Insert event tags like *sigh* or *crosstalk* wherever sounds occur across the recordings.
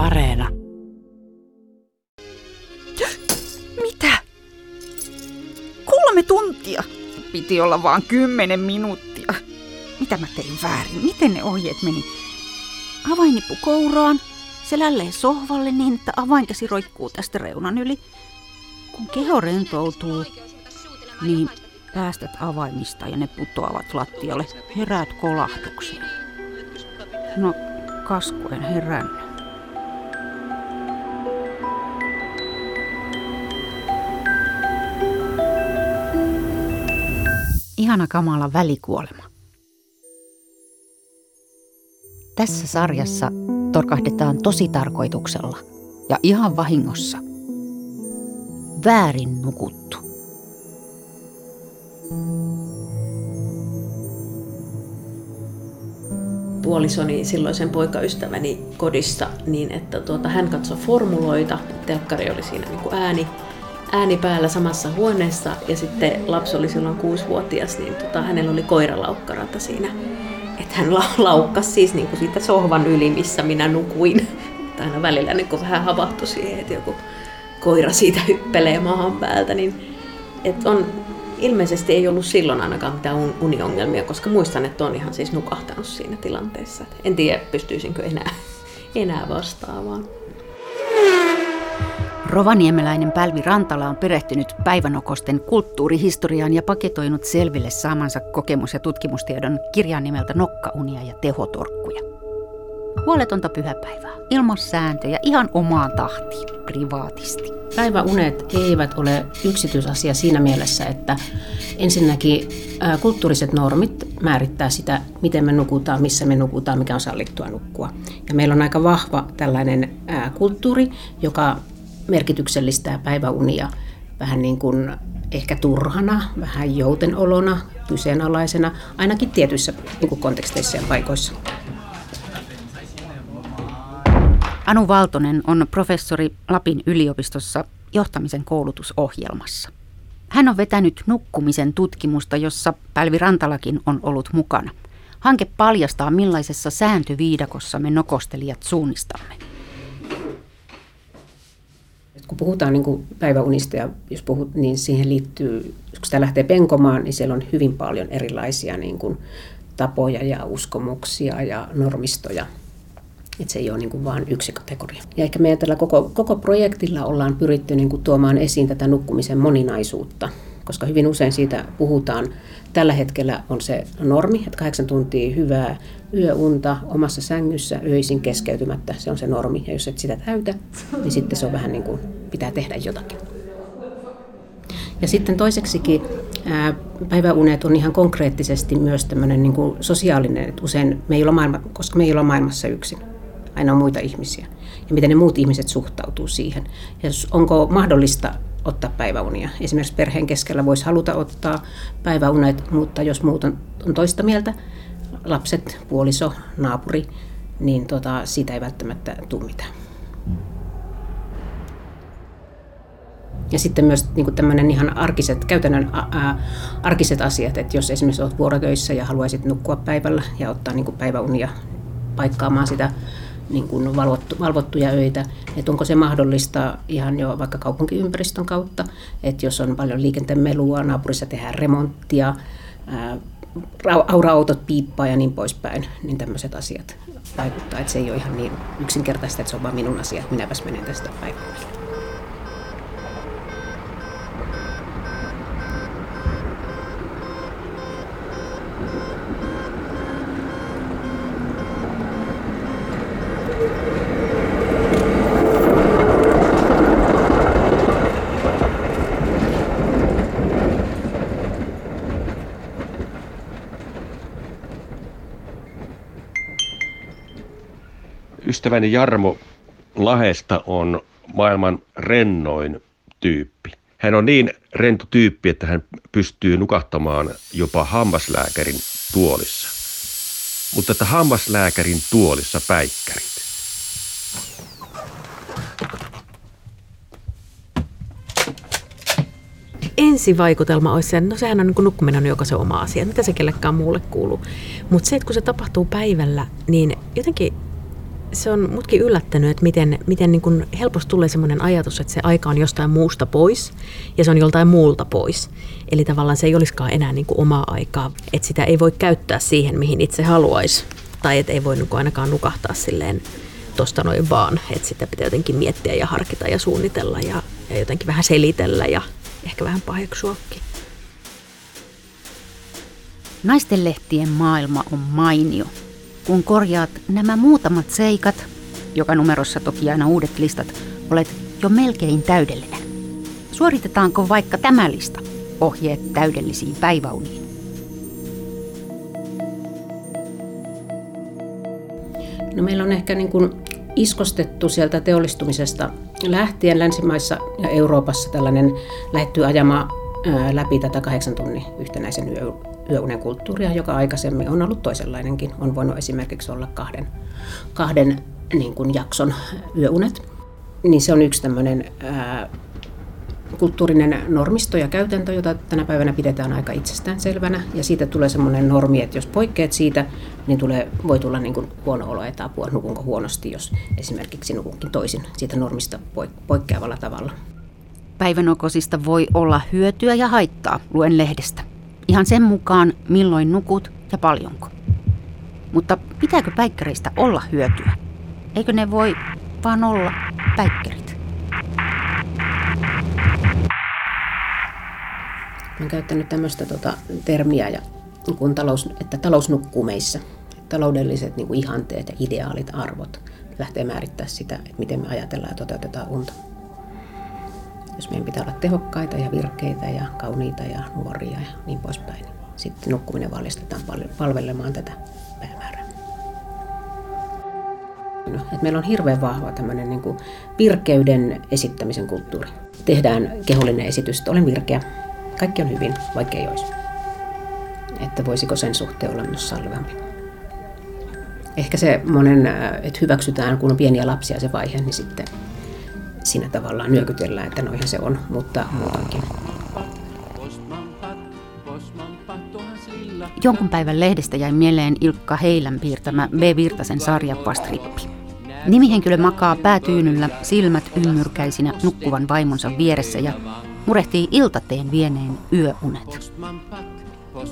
Areena. Mitä? Kolme tuntia? Piti olla vain kymmenen minuuttia. Mitä mä tein väärin? Miten ne ohjeet meni? Avainippu kouraan, selälleen sohvalle niin, että avainkäsi roikkuu tästä reunan yli. Kun keho rentoutuu, niin päästät avaimista ja ne putoavat lattialle. Heräät kolahdukseen. No, kaskuen herännyt. Ihana kamala välikuolema. Tässä sarjassa torkahdetaan tosi tarkoituksella ja ihan vahingossa. Väärin nukuttu. puolisoni silloisen poikaystäväni kodissa niin, että tuota, hän katsoi formuloita, telkkari oli siinä niin kuin ääni, ääni päällä samassa huoneessa ja sitten lapsi oli silloin kuusivuotias, niin tota, hänellä oli koiralaukkarata siinä. Että hän la- laukkasi siis niin kuin siitä sohvan yli, missä minä nukuin. Että aina välillä niin kuin vähän havahtui siihen, että joku koira siitä hyppelee maahan päältä. Niin, että on, ilmeisesti ei ollut silloin ainakaan mitään uniongelmia, koska muistan, että on ihan siis nukahtanut siinä tilanteessa. En tiedä, pystyisinkö enää, enää vastaamaan. Rovaniemeläinen Pälvi Rantala on perehtynyt päivänokosten kulttuurihistoriaan ja paketoinut selville saamansa kokemus- ja tutkimustiedon kirjan nimeltä Nokkaunia ja tehotorkkuja. Huoletonta pyhäpäivää, ilman sääntöjä, ihan omaan tahtiin, privaatisti. Päiväunet eivät ole yksityisasia siinä mielessä, että ensinnäkin kulttuuriset normit määrittää sitä, miten me nukutaan, missä me nukutaan, mikä on sallittua nukkua. Ja meillä on aika vahva tällainen kulttuuri, joka merkityksellistää päiväunia vähän niin kuin ehkä turhana, vähän joutenolona, kyseenalaisena, ainakin tietyissä niin kuin konteksteissa ja paikoissa. Anu Valtonen on professori Lapin yliopistossa johtamisen koulutusohjelmassa. Hän on vetänyt nukkumisen tutkimusta, jossa Pälvi Rantalakin on ollut mukana. Hanke paljastaa, millaisessa sääntöviidakossa me nokostelijat suunnistamme kun puhutaan niin kuin päiväunista ja jos puhut, niin siihen liittyy, kun sitä lähtee penkomaan, niin siellä on hyvin paljon erilaisia niin kuin tapoja ja uskomuksia ja normistoja. Että se ei ole niin kuin vain yksi kategoria. Ja ehkä meidän tällä koko, koko projektilla ollaan pyritty niin kuin tuomaan esiin tätä nukkumisen moninaisuutta, koska hyvin usein siitä puhutaan. Tällä hetkellä on se normi, että kahdeksan tuntia hyvää yöunta omassa sängyssä öisin keskeytymättä. Se on se normi. Ja jos et sitä täytä, niin sitten se on vähän niin kuin pitää tehdä jotakin. Ja sitten toiseksikin päiväunet on ihan konkreettisesti myös tämmöinen niin kuin sosiaalinen, että usein me ei ole maailma, koska me ei ole maailmassa yksin. Aina on muita ihmisiä. Ja miten ne muut ihmiset suhtautuu siihen. Ja onko mahdollista ottaa päiväunia. Esimerkiksi perheen keskellä voisi haluta ottaa päiväunet, mutta jos muut on, toista mieltä, lapset, puoliso, naapuri, niin tota, siitä ei välttämättä tule mitään. Ja sitten myös niin tämmöinen ihan arkiset, käytännön ää, arkiset asiat, että jos esimerkiksi olet vuorotöissä ja haluaisit nukkua päivällä ja ottaa niin päiväunia paikkaamaan sitä niin kuin valvottu, valvottuja öitä, että onko se mahdollista ihan jo vaikka kaupunkiympäristön kautta, että jos on paljon liikenteen melua, naapurissa tehdään remonttia, ää, aura-autot piippaa ja niin poispäin, niin tämmöiset asiat vaikuttaa, että se ei ole ihan niin yksinkertaista, että se on vain minun asia, että minäpäs menen tästä päivänä. Ystäväni Jarmo Lahesta on maailman rennoin tyyppi. Hän on niin rento tyyppi, että hän pystyy nukahtamaan jopa hammaslääkärin tuolissa. Mutta että hammaslääkärin tuolissa päikkärit. ensivaikutelma olisi se, no sehän on niin nukkuminen on jokaisen oma asia, mitä se kellekään muulle kuuluu. Mutta se, että kun se tapahtuu päivällä, niin jotenkin se on mutkin yllättänyt, että miten, miten niin kuin helposti tulee sellainen ajatus, että se aika on jostain muusta pois ja se on joltain muulta pois. Eli tavallaan se ei olisikaan enää niin kuin omaa aikaa, että sitä ei voi käyttää siihen, mihin itse haluaisi. Tai että ei voi niin ainakaan nukahtaa silleen tuosta noin vaan, että sitä pitää jotenkin miettiä ja harkita ja suunnitella ja, ja jotenkin vähän selitellä ja ehkä vähän paheksuakin. Naistenlehtien maailma on mainio. Kun korjaat nämä muutamat seikat, joka numerossa toki aina uudet listat, olet jo melkein täydellinen. Suoritetaanko vaikka tämä lista, ohjeet täydellisiin päiväuniin? No meillä on ehkä niin kuin iskostettu sieltä teollistumisesta lähtien länsimaissa ja Euroopassa tällainen lähetty ajama läpi tätä kahdeksan tunnin yhtenäisen yöunen kulttuuria, joka aikaisemmin on ollut toisenlainenkin. On voinut esimerkiksi olla kahden, kahden niin kuin jakson yöunet. Niin se on yksi tämmöinen ää, kulttuurinen normisto ja käytäntö, jota tänä päivänä pidetään aika itsestäänselvänä. Ja siitä tulee semmoinen normi, että jos poikkeat siitä, niin tulee, voi tulla niin kuin huono olo että apua, nukunko huonosti, jos esimerkiksi nukunkin toisin siitä normista poikkeavalla tavalla. Päivänokosista voi olla hyötyä ja haittaa, luen lehdestä. Ihan sen mukaan, milloin nukut ja paljonko. Mutta pitääkö päikkäreistä olla hyötyä? Eikö ne voi vaan olla päikkärit? Olen käyttänyt tämmöistä tota, termiä, ja, kun talous, että talous nukkuu meissä. Taloudelliset niin kuin ihanteet ja ideaalit arvot lähtee määrittää sitä, että miten me ajatellaan ja toteutetaan unta. Jos meidän pitää olla tehokkaita ja virkeitä ja kauniita ja nuoria ja niin poispäin, niin sitten nukkuminen valjastetaan palvelemaan tätä päämäärää. No, että meillä on hirveän vahva tämmöinen niin virkeyden esittämisen kulttuuri. Tehdään kehollinen esitys, että olen virkeä, kaikki on hyvin, vaikka ei olisi. Että voisiko sen suhteen olla myös salvampi. Ehkä se monen, että hyväksytään, kun on pieniä lapsia se vaihe, niin sitten siinä tavallaan nyökytellään, että noihin se on, mutta muutenkin. Jonkun päivän lehdestä jäi mieleen Ilkka Heilän piirtämä B. Virtasen sarjapastrippi. Nimihenkilö makaa päätyynyllä silmät ymmyrkäisinä nukkuvan vaimonsa vieressä ja murehtii iltateen vieneen yöunet.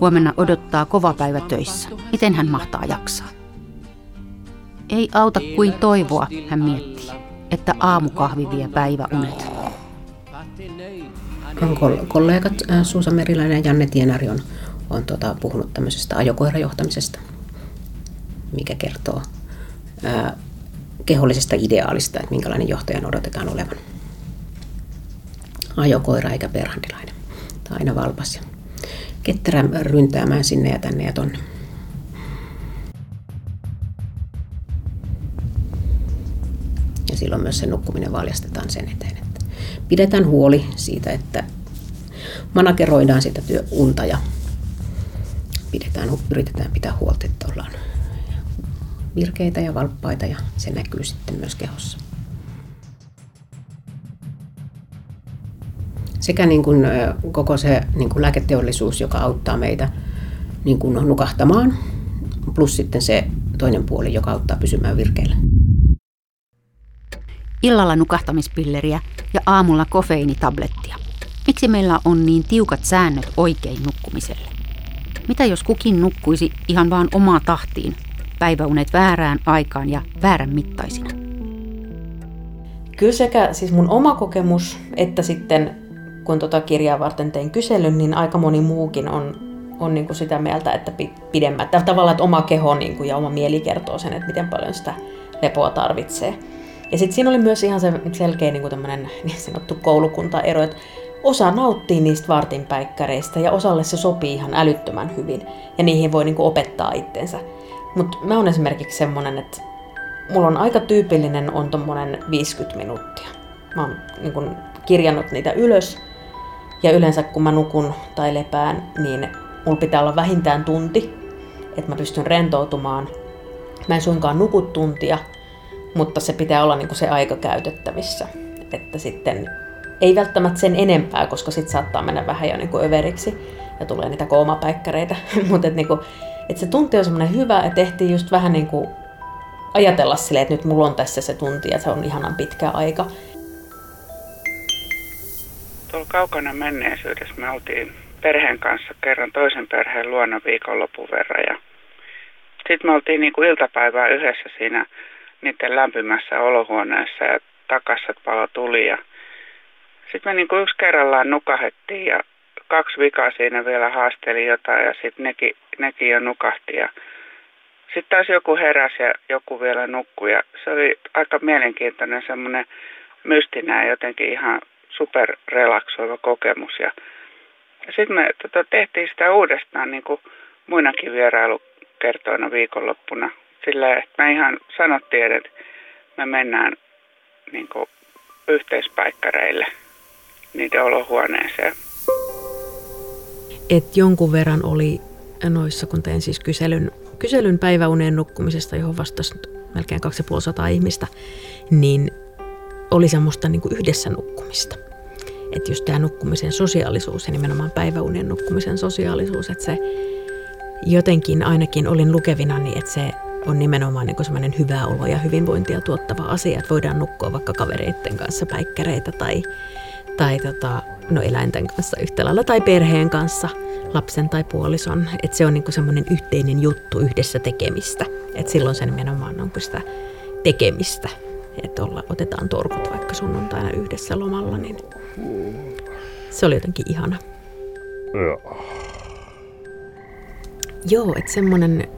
Huomenna odottaa kova päivä töissä. Miten hän mahtaa jaksaa? Ei auta kuin toivoa, hän miettii, että aamukahvi vie päiväunet. Kollegat Suusa Meriläinen ja Janne Tienari on, on tota, puhunut tämmöisestä ajokoirajohtamisesta, mikä kertoo ää, kehollisesta ideaalista, että minkälainen johtajan odotetaan olevan ajokoira eikä perhandilainen. Tämä on aina valpas ja ketterä ryntäämään sinne ja tänne ja tonne. Ja silloin myös se nukkuminen valjastetaan sen eteen, että pidetään huoli siitä, että manageroidaan sitä työunta ja pidetään, yritetään pitää huolta, että ollaan virkeitä ja valppaita ja se näkyy sitten myös kehossa. sekä niin kuin koko se niin kuin lääketeollisuus, joka auttaa meitä niin kuin nukahtamaan, plus sitten se toinen puoli, joka auttaa pysymään virkeillä. Illalla nukahtamispilleriä ja aamulla kofeiinitablettia. Miksi meillä on niin tiukat säännöt oikein nukkumiselle? Mitä jos kukin nukkuisi ihan vaan omaa tahtiin, päiväunet väärään aikaan ja väärän mittaisina? Kyllä sekä siis mun oma kokemus että sitten kun tota kirjaa varten tein kyselyn, niin aika moni muukin on, on niin kuin sitä mieltä, että pidemmät, tavallaan että oma keho niin kuin, ja oma mieli kertoo sen, että miten paljon sitä lepoa tarvitsee. Ja sitten siinä oli myös ihan se selkeä niin kuin niin sanottu koulukuntaero, että osa nauttii niistä vartinpäikkäreistä ja osalle se sopii ihan älyttömän hyvin ja niihin voi niin kuin opettaa itsensä. Mutta mä oon esimerkiksi semmonen, että mulla on aika tyypillinen on tommonen 50 minuuttia. Mä oon niin kuin kirjannut niitä ylös ja yleensä kun mä nukun tai lepään, niin mulla pitää olla vähintään tunti, että mä pystyn rentoutumaan. Mä en suinkaan nuku tuntia, mutta se pitää olla niin kuin se aika käytettävissä. Että sitten ei välttämättä sen enempää, koska sit saattaa mennä vähän jo niin kuin överiksi ja tulee niitä koomapäikkäreitä. *laughs* mutta että, niin kuin, että se tunti on semmoinen hyvä, että ehtii just vähän niin kuin ajatella sille, että nyt mulla on tässä se tunti ja se on ihanan pitkä aika. Tuolla kaukana menneisyydessä me oltiin perheen kanssa kerran toisen perheen luona viikonlopun verran ja sitten me oltiin niin kuin iltapäivää yhdessä siinä niiden lämpimässä olohuoneessa ja takassat palo tuli sitten me niin kuin yksi kerrallaan nukahettiin ja kaksi vikaa siinä vielä haasteli jotain ja sitten nekin, nekin jo nukahti sitten taas joku heräsi ja joku vielä nukkui ja se oli aika mielenkiintoinen semmoinen mystinen jotenkin ihan superrelaksoiva kokemus ja, ja sitten me tota, tehtiin sitä uudestaan niin kuin muinakin vierailukertoina viikonloppuna sillä että me ihan sanottiin, että me mennään niin kuin yhteispäikkäreille niiden olohuoneeseen. Et jonkun verran oli noissa, kun tein siis kyselyn, kyselyn päiväuneen nukkumisesta, johon vastasi melkein 2500 ihmistä, niin oli semmoista niin kuin yhdessä nukkumista. Että just tämä nukkumisen sosiaalisuus ja nimenomaan päiväunien nukkumisen sosiaalisuus, että se jotenkin ainakin olin lukevina, niin että se on nimenomaan niin semmoinen hyvää olo ja hyvinvointia tuottava asia, että voidaan nukkua vaikka kavereiden kanssa päikkäreitä tai, tai tota, no eläinten kanssa yhtä lailla tai perheen kanssa, lapsen tai puolison. Että se on niin semmoinen yhteinen juttu yhdessä tekemistä. Että silloin se nimenomaan on sitä tekemistä. Että olla, otetaan torkut vaikka sunnuntaina yhdessä lomalla, niin se oli jotenkin ihana. Joo, että semmoinen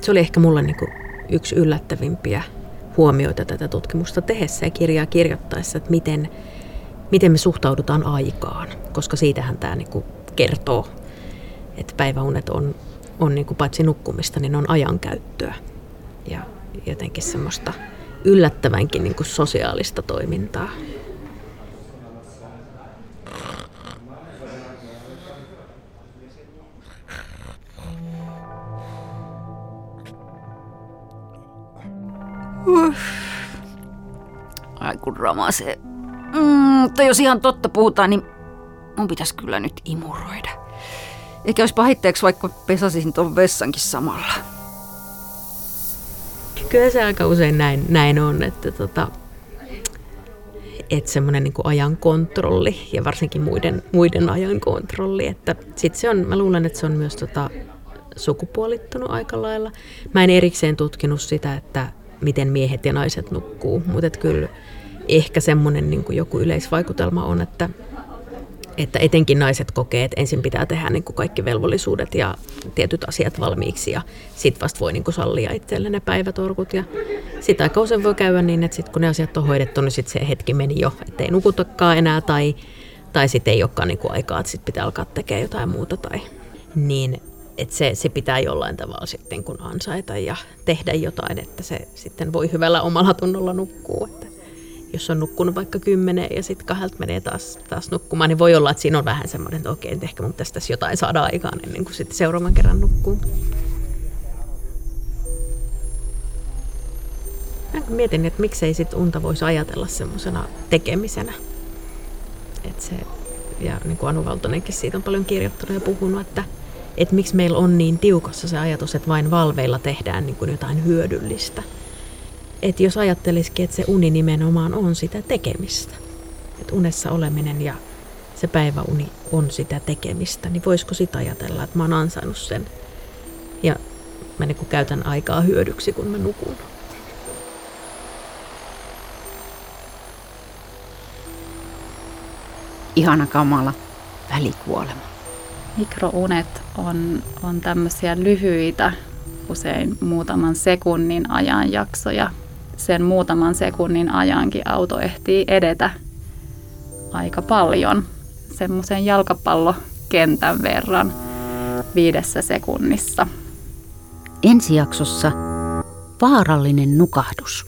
se oli ehkä mulle niin kuin yksi yllättävimpiä huomioita tätä tutkimusta tehdessä ja kirjaa kirjoittaessa, että miten, miten me suhtaudutaan aikaan, koska siitähän tämä niin kuin kertoo, että päiväunet on, on niin kuin paitsi nukkumista, niin on ajankäyttöä ja jotenkin semmoista yllättävänkin niin kuin sosiaalista toimintaa. Ai kun ramasee. Mm, mutta jos ihan totta puhutaan, niin mun pitäisi kyllä nyt imuroida. Eikä olisi pahitteeksi, vaikka pesasin tuon vessankin samalla. Kyllä se aika usein näin, näin on, että tota, että semmoinen niin ajan kontrolli ja varsinkin muiden, muiden ajan kontrolli. Että sit se on, mä luulen, että se on myös tota, sukupuolittunut aika lailla. Mä en erikseen tutkinut sitä, että miten miehet ja naiset nukkuu, mutta kyllä ehkä semmoinen niin kuin joku yleisvaikutelma on, että, että etenkin naiset kokee, että ensin pitää tehdä niin kuin kaikki velvollisuudet ja tietyt asiat valmiiksi ja sitten vasta voi niin kuin sallia itselle ne päivätorkut. Ja sitten aika usein voi käydä niin, että sit kun ne asiat on hoidettu, niin sitten se hetki meni jo, että ei nukutakaan enää tai, tai sitten ei olekaan niin kuin aikaa, että sitten pitää alkaa tekemään jotain muuta. Tai, niin että se, se pitää jollain tavalla sitten kun ansaita ja tehdä jotain, että se sitten voi hyvällä omalla tunnolla nukkua. Että jos on nukkunut vaikka kymmenen ja sitten kahdelta menee taas, taas nukkumaan, niin voi olla, että siinä on vähän semmoinen, että okei, ehkä mun tässä jotain saada aikaan ennen kuin sitten seuraavan kerran nukkuu. Mä mietin, että miksei sit unta voisi ajatella semmoisena tekemisenä. Et se, ja niin kuin Anu Valtonenkin siitä on paljon kirjoittanut ja puhunut, että, että miksi meillä on niin tiukassa se ajatus, että vain valveilla tehdään niin kuin jotain hyödyllistä – että jos ajattelisikin, että se uni nimenomaan on sitä tekemistä, että unessa oleminen ja se päiväuni on sitä tekemistä, niin voisiko sitä ajatella, että mä oon ansainnut sen ja mä niin käytän aikaa hyödyksi, kun mä nukun. Ihana kamala välikuolema. Mikrounet on, on tämmöisiä lyhyitä, usein muutaman sekunnin ajanjaksoja, sen muutaman sekunnin ajankin auto ehtii edetä aika paljon. Semmoisen jalkapallokentän verran viidessä sekunnissa. Ensi jaksossa vaarallinen nukahdus.